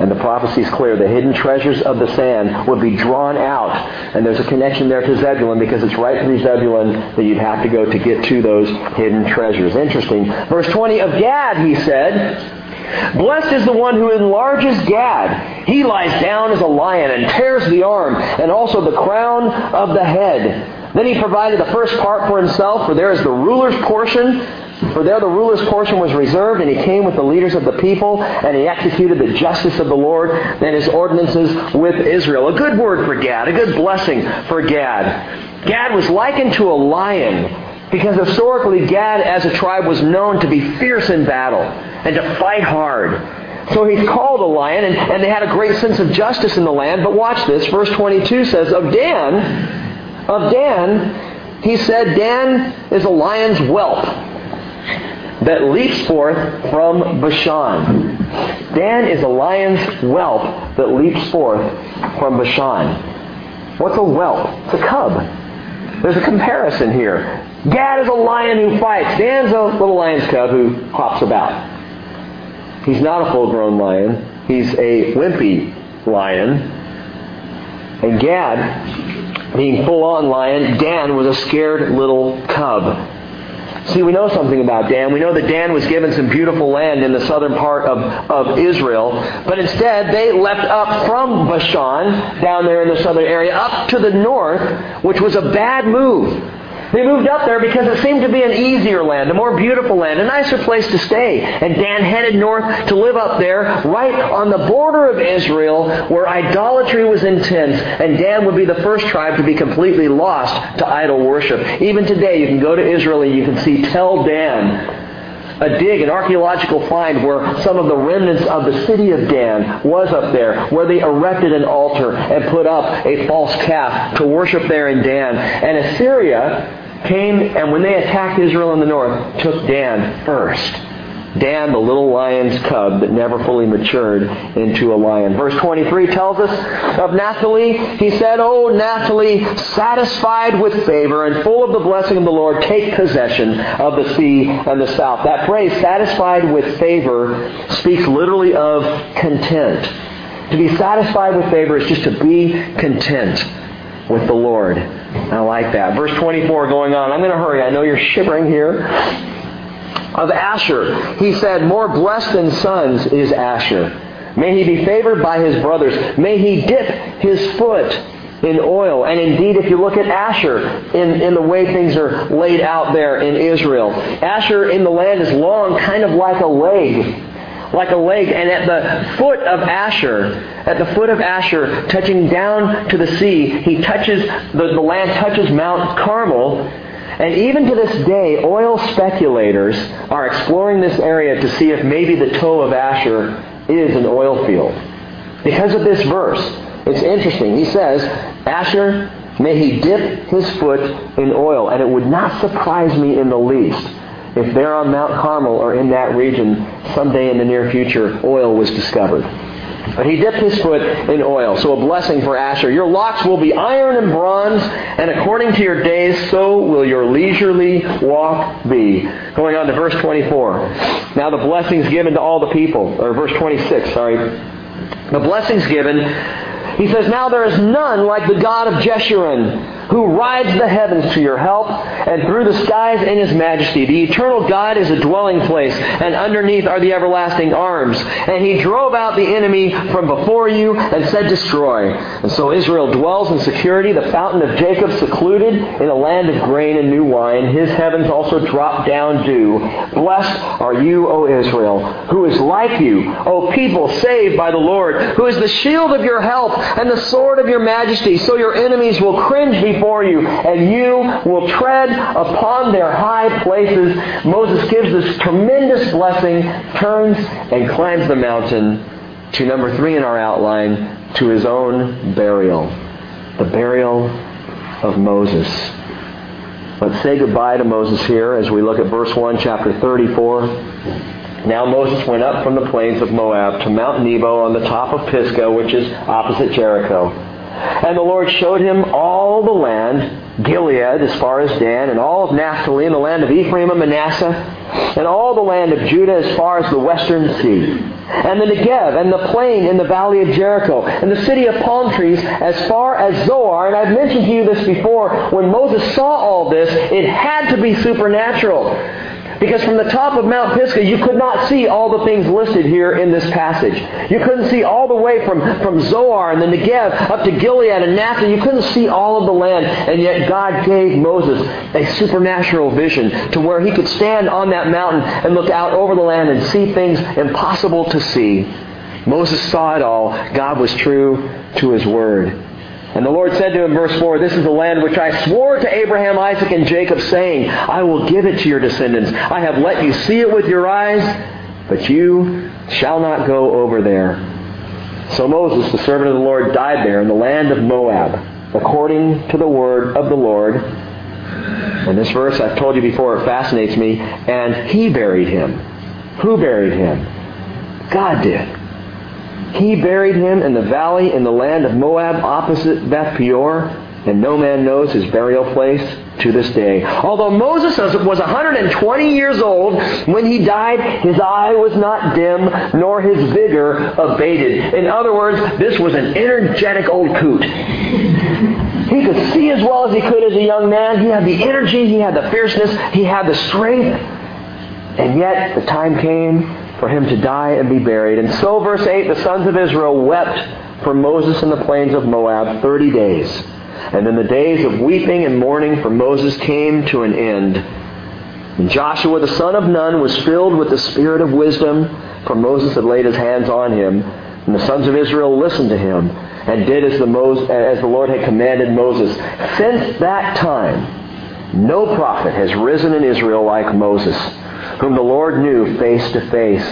And the prophecy is clear. The hidden treasures of the sand would be drawn out. And there's a connection there to Zebulun because it's right through Zebulun that you'd have to go to get to those hidden treasures. Interesting. Verse 20 of Gad, he said, Blessed is the one who enlarges Gad. He lies down as a lion and tears the arm and also the crown of the head. Then he provided the first part for himself, for there is the ruler's portion. For there the ruler's portion was reserved, and he came with the leaders of the people, and he executed the justice of the Lord and his ordinances with Israel. A good word for Gad, a good blessing for Gad. Gad was likened to a lion because historically Gad as a tribe was known to be fierce in battle and to fight hard. So he's called a lion, and, and they had a great sense of justice in the land. But watch this. Verse 22 says, Of Dan, of Dan, he said, Dan is a lion's whelp that leaps forth from Bashan. Dan is a lion's whelp that leaps forth from Bashan. What's a whelp? It's a cub. There's a comparison here. Gad is a lion who fights. Dan's a little lion's cub who hops about. He's not a full-grown lion. He's a wimpy lion. And Gad being full on lion, Dan was a scared little cub. See, we know something about Dan. We know that Dan was given some beautiful land in the southern part of, of Israel, but instead they left up from Bashan, down there in the southern area, up to the north, which was a bad move. They moved up there because it seemed to be an easier land, a more beautiful land, a nicer place to stay. And Dan headed north to live up there, right on the border of Israel, where idolatry was intense. And Dan would be the first tribe to be completely lost to idol worship. Even today, you can go to Israel and you can see Tel Dan, a dig, an archaeological find where some of the remnants of the city of Dan was up there, where they erected an altar and put up a false calf to worship there in Dan. And Assyria came and when they attacked Israel in the north, took Dan first. Dan, the little lion's cub that never fully matured into a lion. Verse 23 tells us of Naphtali. He said, Oh, Naphtali, satisfied with favor and full of the blessing of the Lord, take possession of the sea and the south. That phrase, satisfied with favor, speaks literally of content. To be satisfied with favor is just to be content with the Lord. I like that. Verse 24 going on. I'm going to hurry. I know you're shivering here. Of Asher, he said, More blessed than sons is Asher. May he be favored by his brothers. May he dip his foot in oil. And indeed, if you look at Asher in, in the way things are laid out there in Israel, Asher in the land is long, kind of like a leg like a lake, and at the foot of Asher, at the foot of Asher, touching down to the sea, he touches, the, the land touches Mount Carmel, and even to this day, oil speculators are exploring this area to see if maybe the toe of Asher is an oil field. Because of this verse, it's interesting. He says, Asher, may he dip his foot in oil, and it would not surprise me in the least if there on Mount Carmel or in that region, someday in the near future, oil was discovered. But he dipped his foot in oil. So a blessing for Asher. Your locks will be iron and bronze, and according to your days, so will your leisurely walk be. Going on to verse 24. Now the blessings given to all the people, or verse 26, sorry. The blessings given. He says, Now there is none like the God of Jeshurun who rides the heavens to your help, and through the skies in his majesty. The eternal God is a dwelling place, and underneath are the everlasting arms. And he drove out the enemy from before you and said, Destroy. And so Israel dwells in security, the fountain of Jacob secluded in a land of grain and new wine. His heavens also drop down dew. Blessed are you, O Israel, who is like you, O people saved by the Lord, who is the shield of your help and the sword of your majesty. So your enemies will cringe before before you, and you will tread upon their high places. Moses gives this tremendous blessing, turns and climbs the mountain to number three in our outline, to his own burial. The burial of Moses. Let's say goodbye to Moses here as we look at verse 1, chapter 34. Now Moses went up from the plains of Moab to Mount Nebo on the top of Pisgah, which is opposite Jericho. And the Lord showed him all the land, Gilead as far as Dan, and all of Naphtali, and the land of Ephraim and Manasseh, and all the land of Judah as far as the western sea, and the Negev, and the plain in the valley of Jericho, and the city of palm trees as far as Zoar. And I've mentioned to you this before. When Moses saw all this, it had to be supernatural. Because from the top of Mount Pisgah, you could not see all the things listed here in this passage. You couldn't see all the way from, from Zoar and the Negev up to Gilead and Naphtali. You couldn't see all of the land. And yet God gave Moses a supernatural vision to where he could stand on that mountain and look out over the land and see things impossible to see. Moses saw it all. God was true to his word. And the Lord said to him, verse 4, This is the land which I swore to Abraham, Isaac, and Jacob, saying, I will give it to your descendants. I have let you see it with your eyes, but you shall not go over there. So Moses, the servant of the Lord, died there in the land of Moab, according to the word of the Lord. And this verse, I've told you before, it fascinates me. And he buried him. Who buried him? God did. He buried him in the valley in the land of Moab opposite Beth Peor, and no man knows his burial place to this day. Although Moses was 120 years old when he died, his eye was not dim, nor his vigor abated. In other words, this was an energetic old coot. He could see as well as he could as a young man. He had the energy, he had the fierceness, he had the strength. And yet, the time came for him to die and be buried. And so, verse 8, the sons of Israel wept for Moses in the plains of Moab 30 days. And then the days of weeping and mourning for Moses came to an end. And Joshua the son of Nun was filled with the spirit of wisdom, for Moses had laid his hands on him. And the sons of Israel listened to him and did as the, as the Lord had commanded Moses. Since that time, no prophet has risen in Israel like Moses whom the Lord knew face to face.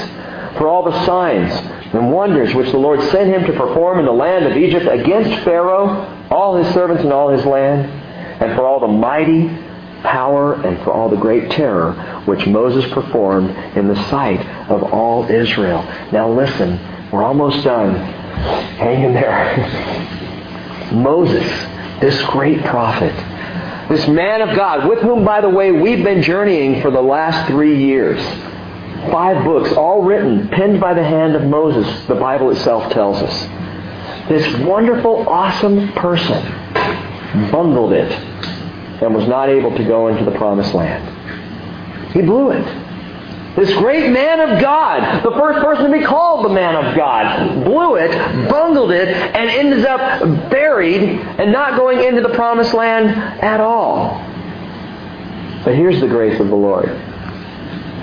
For all the signs and wonders which the Lord sent him to perform in the land of Egypt against Pharaoh, all his servants and all his land, and for all the mighty power and for all the great terror which Moses performed in the sight of all Israel. Now listen, we're almost done. Hang in there. Moses, this great prophet, this man of God, with whom, by the way, we've been journeying for the last three years. Five books, all written, penned by the hand of Moses, the Bible itself tells us. This wonderful, awesome person bungled it and was not able to go into the promised land. He blew it. This great man of God, the first person to be called the man of God, blew it, bungled it, and ended up buried and not going into the promised land at all. But here's the grace of the Lord.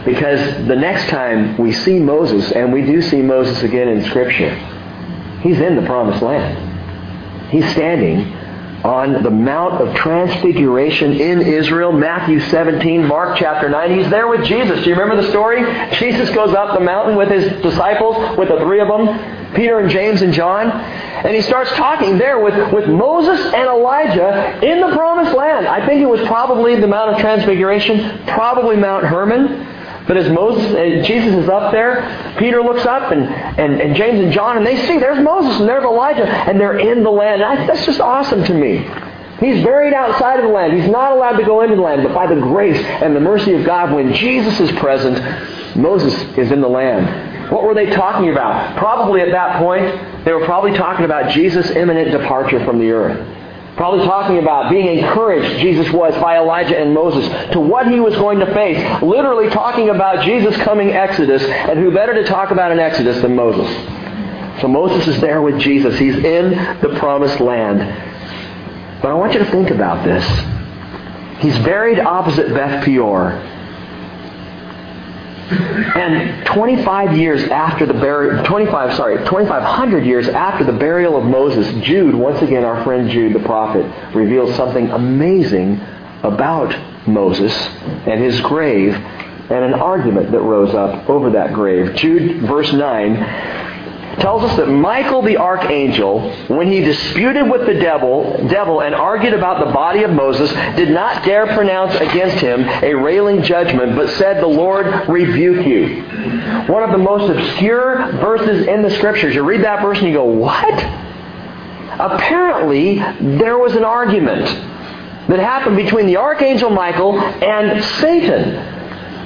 Because the next time we see Moses, and we do see Moses again in Scripture, he's in the promised land. He's standing on the Mount of Transfiguration in Israel, Matthew 17, Mark chapter 9. He's there with Jesus. Do you remember the story? Jesus goes up the mountain with his disciples, with the three of them, Peter and James and John, and he starts talking there with, with Moses and Elijah in the promised land. I think it was probably the Mount of Transfiguration, probably Mount Hermon. But as Moses, as Jesus is up there, Peter looks up and, and, and James and John, and they see there's Moses and there's Elijah, and they're in the land. That's just awesome to me. He's buried outside of the land. He's not allowed to go into the land, but by the grace and the mercy of God, when Jesus is present, Moses is in the land. What were they talking about? Probably at that point, they were probably talking about Jesus' imminent departure from the earth. Probably talking about being encouraged, Jesus was, by Elijah and Moses, to what he was going to face. Literally talking about Jesus coming Exodus, and who better to talk about an Exodus than Moses? So Moses is there with Jesus. He's in the promised land. But I want you to think about this. He's buried opposite Beth Peor. And 25 years after the burial, 25, sorry, 2,500 years after the burial of Moses, Jude, once again our friend Jude the prophet, reveals something amazing about Moses and his grave and an argument that rose up over that grave. Jude, verse 9, tells us that Michael the archangel, when he disputed with the devil, devil and argued about the body of Moses, did not dare pronounce against him a railing judgment, but said, The Lord rebuke you. One of the most obscure verses in the scriptures. You read that verse and you go, What? Apparently, there was an argument that happened between the archangel Michael and Satan.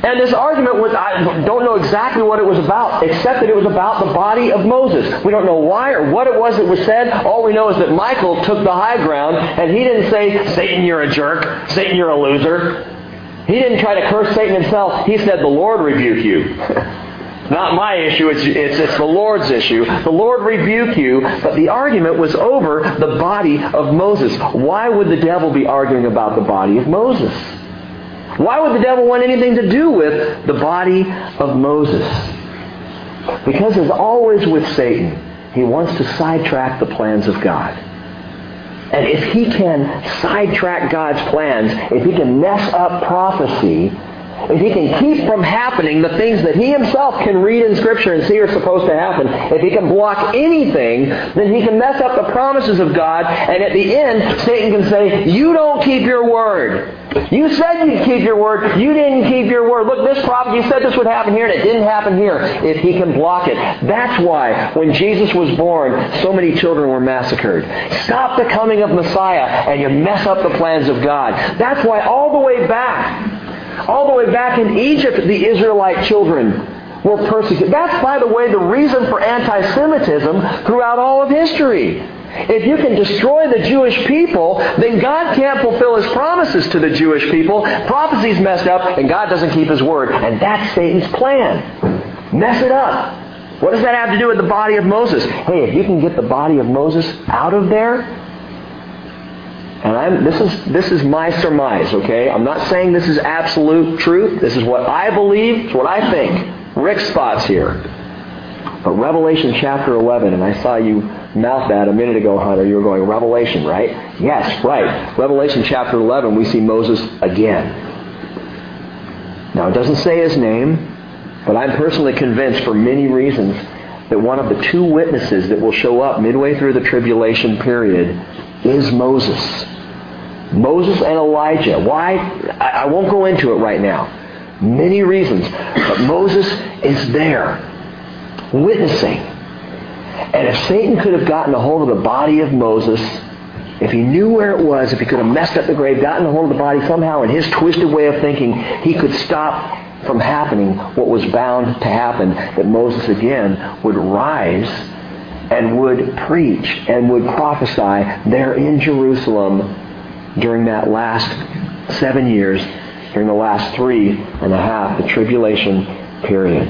And this argument was, I don't know exactly what it was about, except that it was about the body of Moses. We don't know why or what it was that was said. All we know is that Michael took the high ground, and he didn't say, Satan, you're a jerk. Satan, you're a loser. He didn't try to curse Satan himself. He said, the Lord rebuke you. Not my issue, it's, it's, it's the Lord's issue. The Lord rebuke you, but the argument was over the body of Moses. Why would the devil be arguing about the body of Moses? Why would the devil want anything to do with the body of Moses? Because as always with Satan, he wants to sidetrack the plans of God. And if he can sidetrack God's plans, if he can mess up prophecy, if he can keep from happening the things that he himself can read in Scripture and see are supposed to happen, if he can block anything, then he can mess up the promises of God, and at the end, Satan can say, You don't keep your word. You said you'd keep your word. You didn't keep your word. Look, this prophet, you said this would happen here, and it didn't happen here. If he can block it. That's why when Jesus was born, so many children were massacred. Stop the coming of Messiah, and you mess up the plans of God. That's why all the way back, all the way back in Egypt, the Israelite children were persecuted. That's, by the way, the reason for anti-Semitism throughout all of history. If you can destroy the Jewish people, then God can't fulfill His promises to the Jewish people. Prophecy's messed up, and God doesn't keep His word. And that's Satan's plan. Mess it up. What does that have to do with the body of Moses? Hey, if you can get the body of Moses out of there, and I'm, this is this is my surmise, okay? I'm not saying this is absolute truth. This is what I believe. It's what I think. Rick's thoughts here. But Revelation chapter 11, and I saw you mouth that a minute ago, Hunter. You were going, Revelation, right? Yes, right. Revelation chapter 11, we see Moses again. Now, it doesn't say his name, but I'm personally convinced for many reasons that one of the two witnesses that will show up midway through the tribulation period is Moses. Moses and Elijah. Why? I won't go into it right now. Many reasons. But Moses is there, witnessing and if Satan could have gotten a hold of the body of Moses, if he knew where it was, if he could have messed up the grave, gotten a hold of the body somehow in his twisted way of thinking, he could stop from happening what was bound to happen, that Moses again would rise and would preach and would prophesy there in Jerusalem during that last seven years, during the last three and a half, the tribulation period.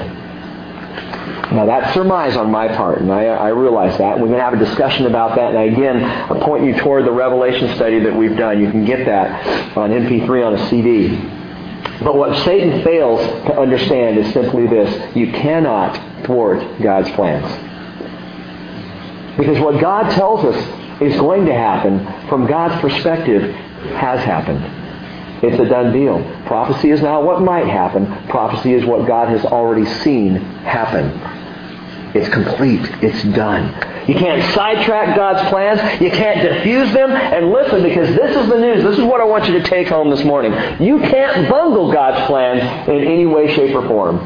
Now that's surmise on my part, and I, I realize that. We're going to have a discussion about that, and again, I point you toward the Revelation study that we've done. You can get that on MP3 on a CD. But what Satan fails to understand is simply this. You cannot thwart God's plans. Because what God tells us is going to happen, from God's perspective, has happened. It's a done deal. Prophecy is not what might happen. Prophecy is what God has already seen happen. It's complete. It's done. You can't sidetrack God's plans. You can't diffuse them. And listen, because this is the news. This is what I want you to take home this morning. You can't bungle God's plans in any way, shape, or form.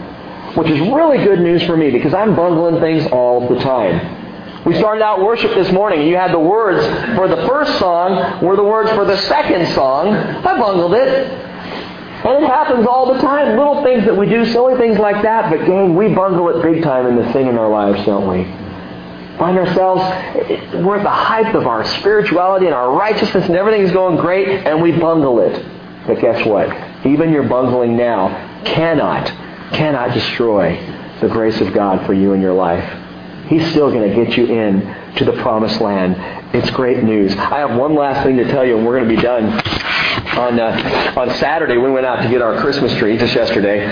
Which is really good news for me because I'm bungling things all the time. We started out worship this morning. and You had the words for the first song were the words for the second song. I bungled it. And it happens all the time. Little things that we do, silly things like that. But gang, we bungle it big time in this thing in our lives, don't we? Find ourselves, we're at the height of our spirituality and our righteousness and everything's going great and we bungle it. But guess what? Even your bungling now cannot, cannot destroy the grace of God for you in your life. He's still going to get you in to the promised land. It's great news. I have one last thing to tell you and we're going to be done on uh, on Saturday we went out to get our Christmas tree just yesterday.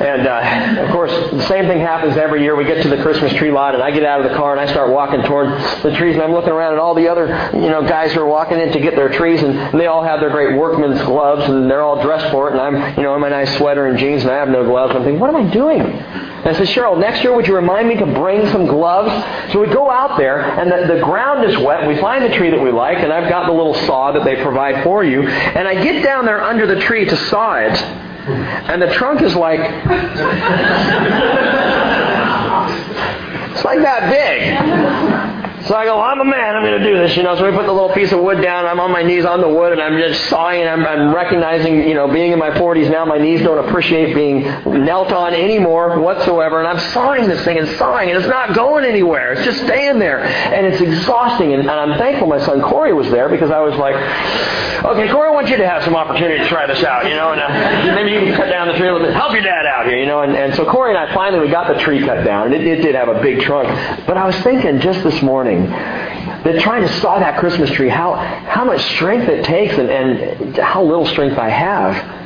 And uh, of course, the same thing happens every year. We get to the Christmas tree lot, and I get out of the car and I start walking toward the trees, and I'm looking around at all the other, you know, guys who are walking in to get their trees, and they all have their great workman's gloves, and they're all dressed for it, and I'm, you know, in my nice sweater and jeans, and I have no gloves. I'm thinking, what am I doing? And I said, Cheryl, next year would you remind me to bring some gloves? So we go out there, and the, the ground is wet. We find the tree that we like, and I've got the little saw that they provide for you, and I get down there under the tree to saw it. And the trunk is like, it's like that big. So I go, I'm a man, I'm going to do this, you know. So we put the little piece of wood down, I'm on my knees on the wood, and I'm just sawing, and I'm, I'm recognizing, you know, being in my 40s now, my knees don't appreciate being knelt on anymore whatsoever, and I'm sawing this thing and sawing, and it's not going anywhere. It's just staying there. And it's exhausting, and, and I'm thankful my son Corey was there, because I was like, okay, Corey, I want you to have some opportunity to try this out, you know, and uh, maybe you can cut down the tree a little bit. Help your dad out here, you know. And, and so Corey and I finally, we got the tree cut down, and it, it did have a big trunk. But I was thinking just this morning, that trying to saw that Christmas tree, how, how much strength it takes and, and how little strength I have.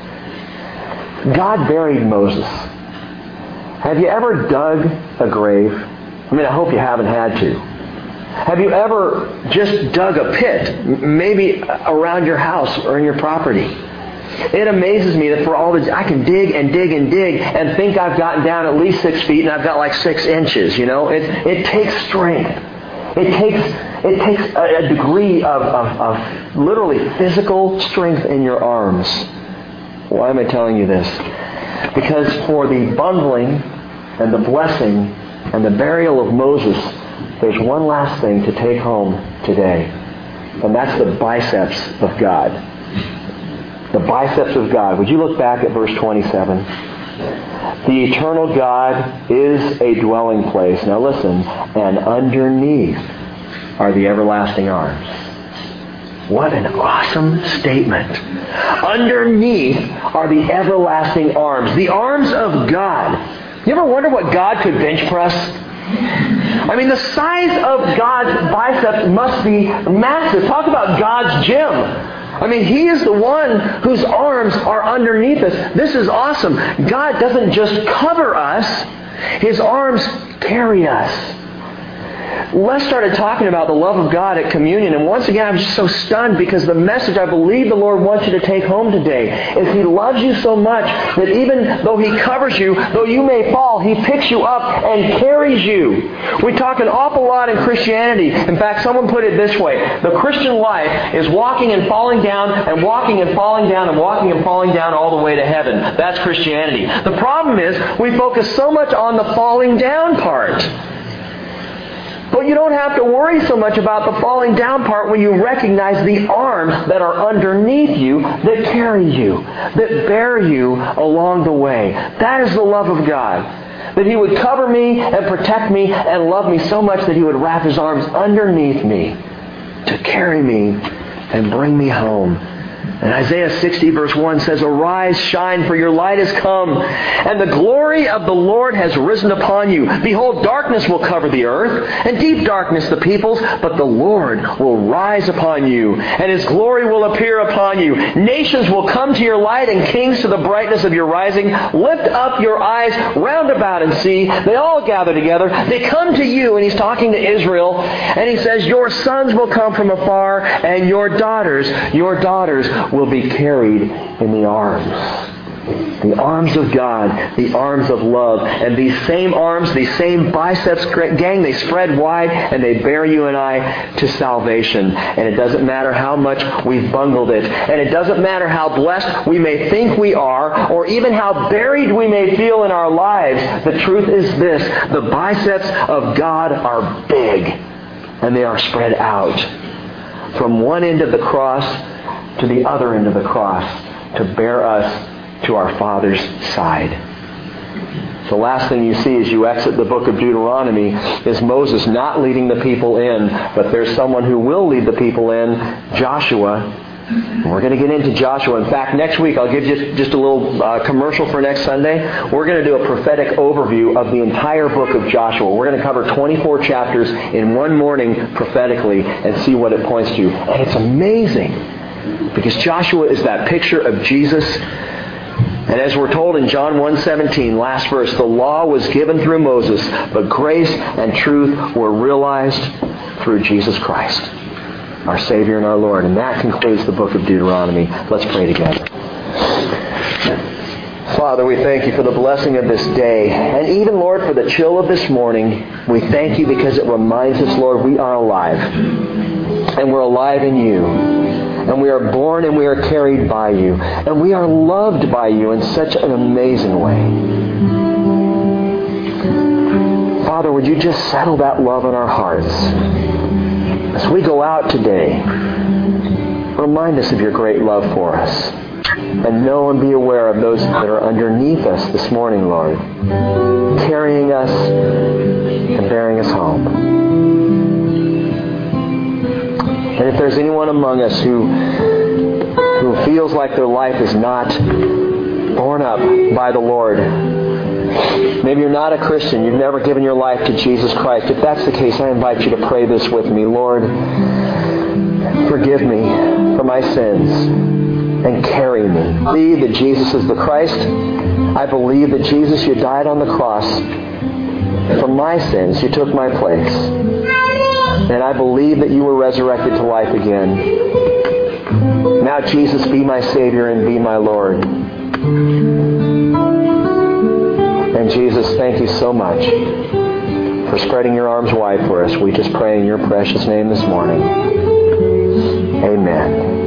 God buried Moses. Have you ever dug a grave? I mean, I hope you haven't had to. Have you ever just dug a pit, maybe around your house or in your property? It amazes me that for all the I can dig and dig and dig and think I've gotten down at least six feet and I've got like six inches. You know, it it takes strength. It takes, it takes a, a degree of, of, of literally physical strength in your arms. Why am I telling you this? Because for the bungling and the blessing and the burial of Moses, there's one last thing to take home today. And that's the biceps of God. The biceps of God. Would you look back at verse 27? The eternal God is a dwelling place. Now listen, and underneath are the everlasting arms. What an awesome statement. Underneath are the everlasting arms, the arms of God. You ever wonder what God could bench press? I mean, the size of God's biceps must be massive. Talk about God's gym. I mean, He is the one whose arms are underneath us. This is awesome. God doesn't just cover us, His arms carry us. Les started talking about the love of God at communion, and once again, I'm just so stunned because the message I believe the Lord wants you to take home today is He loves you so much that even though He covers you, though you may fall, He picks you up and carries you. We talk an awful lot in Christianity. In fact, someone put it this way the Christian life is walking and falling down, and walking and falling down, and walking and falling down all the way to heaven. That's Christianity. The problem is we focus so much on the falling down part. You don't have to worry so much about the falling down part when you recognize the arms that are underneath you that carry you, that bear you along the way. That is the love of God. That He would cover me and protect me and love me so much that He would wrap His arms underneath me to carry me and bring me home. And Isaiah 60 verse 1 says, Arise, shine, for your light has come, and the glory of the Lord has risen upon you. Behold, darkness will cover the earth, and deep darkness the peoples, but the Lord will rise upon you, and his glory will appear upon you. Nations will come to your light, and kings to the brightness of your rising. Lift up your eyes round about and see. They all gather together. They come to you, and he's talking to Israel, and he says, Your sons will come from afar, and your daughters, your daughters will be carried in the arms. The arms of God, the arms of love. And these same arms, these same biceps, gang, they spread wide and they bear you and I to salvation. And it doesn't matter how much we've bungled it. And it doesn't matter how blessed we may think we are or even how buried we may feel in our lives. The truth is this. The biceps of God are big and they are spread out from one end of the cross to the other end of the cross to bear us to our Father's side. The last thing you see as you exit the book of Deuteronomy is Moses not leading the people in, but there's someone who will lead the people in, Joshua. We're going to get into Joshua. In fact, next week I'll give you just a little uh, commercial for next Sunday. We're going to do a prophetic overview of the entire book of Joshua. We're going to cover 24 chapters in one morning prophetically and see what it points to. And it's amazing because Joshua is that picture of Jesus and as we're told in John 1:17, last verse, the law was given through Moses, but grace and truth were realized through Jesus Christ, our Savior and our Lord. And that concludes the book of Deuteronomy. Let's pray together. Father, we thank you for the blessing of this day. And even, Lord, for the chill of this morning, we thank you because it reminds us, Lord, we are alive. And we're alive in you and we are born and we are carried by you, and we are loved by you in such an amazing way. Father, would you just settle that love in our hearts? As we go out today, remind us of your great love for us. And know and be aware of those that are underneath us this morning, Lord, carrying us and bearing us home. And if there's anyone among us who, who feels like their life is not borne up by the Lord, maybe you're not a Christian, you've never given your life to Jesus Christ. If that's the case, I invite you to pray this with me. Lord, forgive me for my sins and carry me. I believe that Jesus is the Christ. I believe that Jesus, you died on the cross for my sins. You took my place. And I believe that you were resurrected to life again. Now, Jesus, be my Savior and be my Lord. And Jesus, thank you so much for spreading your arms wide for us. We just pray in your precious name this morning. Amen.